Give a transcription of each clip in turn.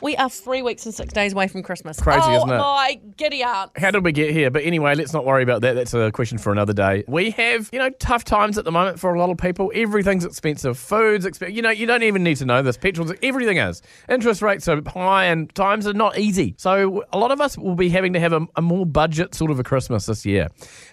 We are three weeks and six days away from Christmas. Crazy, oh, isn't it? my giddy aunt. How did we get here? But anyway, let's not worry about that. That's a question for another day. We have, you know, tough times at the moment for a lot of people. Everything's expensive. Food's expensive. You know, you don't even need to know this. Petrol's, everything is. Interest rates are high and times are not easy. So a lot of us will be having to have a, a more budget sort of a Christmas this year.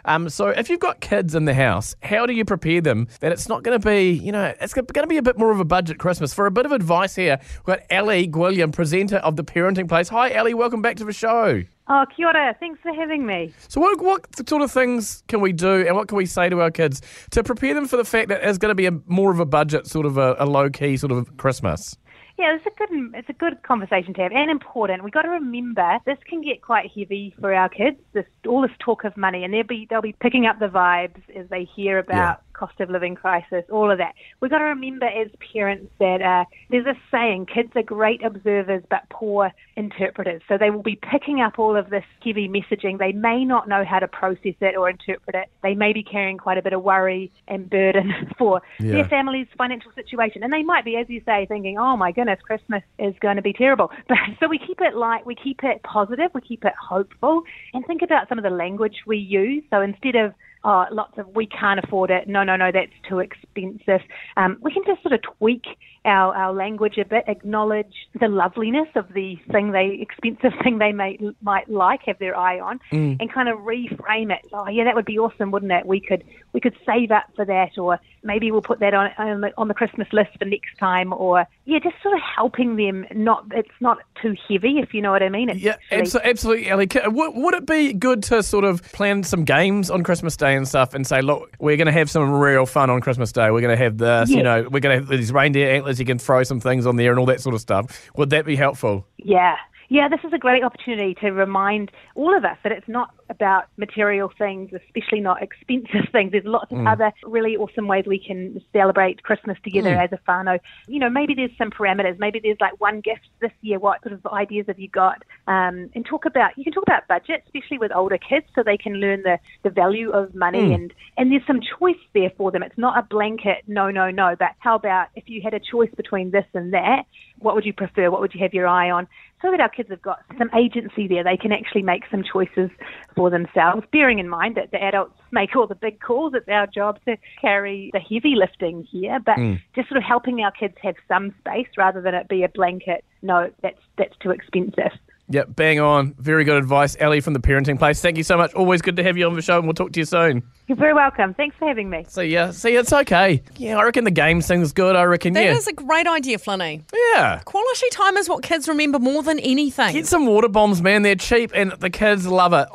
Um, so if you've got kids in the house, how do you prepare them that it's not going to be, you know, it's going to be a bit more of a budget Christmas? For a bit of advice here, we've got Ali Gwilliam, presenter of the Parenting Place. Hi, Ali. Welcome back to the show. Oh, kia ora. Thanks for having me. So, what, what sort of things can we do and what can we say to our kids to prepare them for the fact that it's going to be a, more of a budget, sort of a, a low key sort of Christmas? Yeah, it's a good it's a good conversation to have and important. We've got to remember this can get quite heavy for our kids. This all this talk of money, and they'll be they'll be picking up the vibes as they hear about Yeah. Cost of living crisis, all of that. We've got to remember as parents that uh, there's a saying: kids are great observers but poor interpreters. So they will be picking up all of this heavy messaging. They may not know how to process it or interpret it. They may be carrying quite a bit of worry and burden for Yeah. their family's financial situation, and they might be, as you say, thinking, "Oh my goodness, Christmas is going to be terrible." But so we keep it light, we keep it positive, we keep it hopeful, and think about some of the language we use. So instead of oh, lots of we can't afford it. No, no, no, that's too expensive. Um, we can just sort of tweak our, our language a bit, acknowledge the loveliness of the thing they expensive thing they may might like, have their eye on, and kind of reframe it. Oh, yeah, that would be awesome, wouldn't it? We could we could save up for that, or maybe we'll put that on on the, on the Christmas list for next time, or yeah, just sort of helping them. Not it's not too heavy, if you know what I mean. It's Yeah, actually- abso- absolutely, Ali. Would, would it be good to sort of plan some games on Christmas Day and stuff and say, look, we're going to have some real fun on Christmas Day. We're going to have this, you know, we're going to have these reindeer antlers. You can throw some things on there and all that sort of stuff. Would that be helpful? Yeah. Yeah, this is a great opportunity to remind all of us that it's not about material things, especially not expensive things. There's lots of mm. other really awesome ways we can celebrate Christmas together mm. as a whānau. You know, maybe there's some parameters. Maybe there's like one gift this year. What sort of ideas have you got? Um, and talk about, you can talk about budget, especially with older kids, so they can learn the, the value of money. Mm. And, and there's some choice there for them. It's not a blanket, no, no, no, but how about if you had a choice between this and that, what would you prefer? What would you have your eye on? So that our kids have got some agency there. They can actually make some choices for themselves, bearing in mind that the adults make all the big calls. It's our job to carry the heavy lifting here, but hmm. just sort of helping our kids have some space rather than it be a blanket, no, that's, that's too expensive. Yep, bang on. Very good advice, Ellie from the Parenting Place. Thank you so much. Always good to have you on the show, and we'll talk to you soon. You're very welcome. Thanks for having me. See ya. See, it's okay. Yeah, I reckon the games thing's good. I reckon, That yeah. is a great idea, Flynny. yeah. Quality time is what kids remember more than anything. Get some water bombs, man. They're cheap and the kids love it.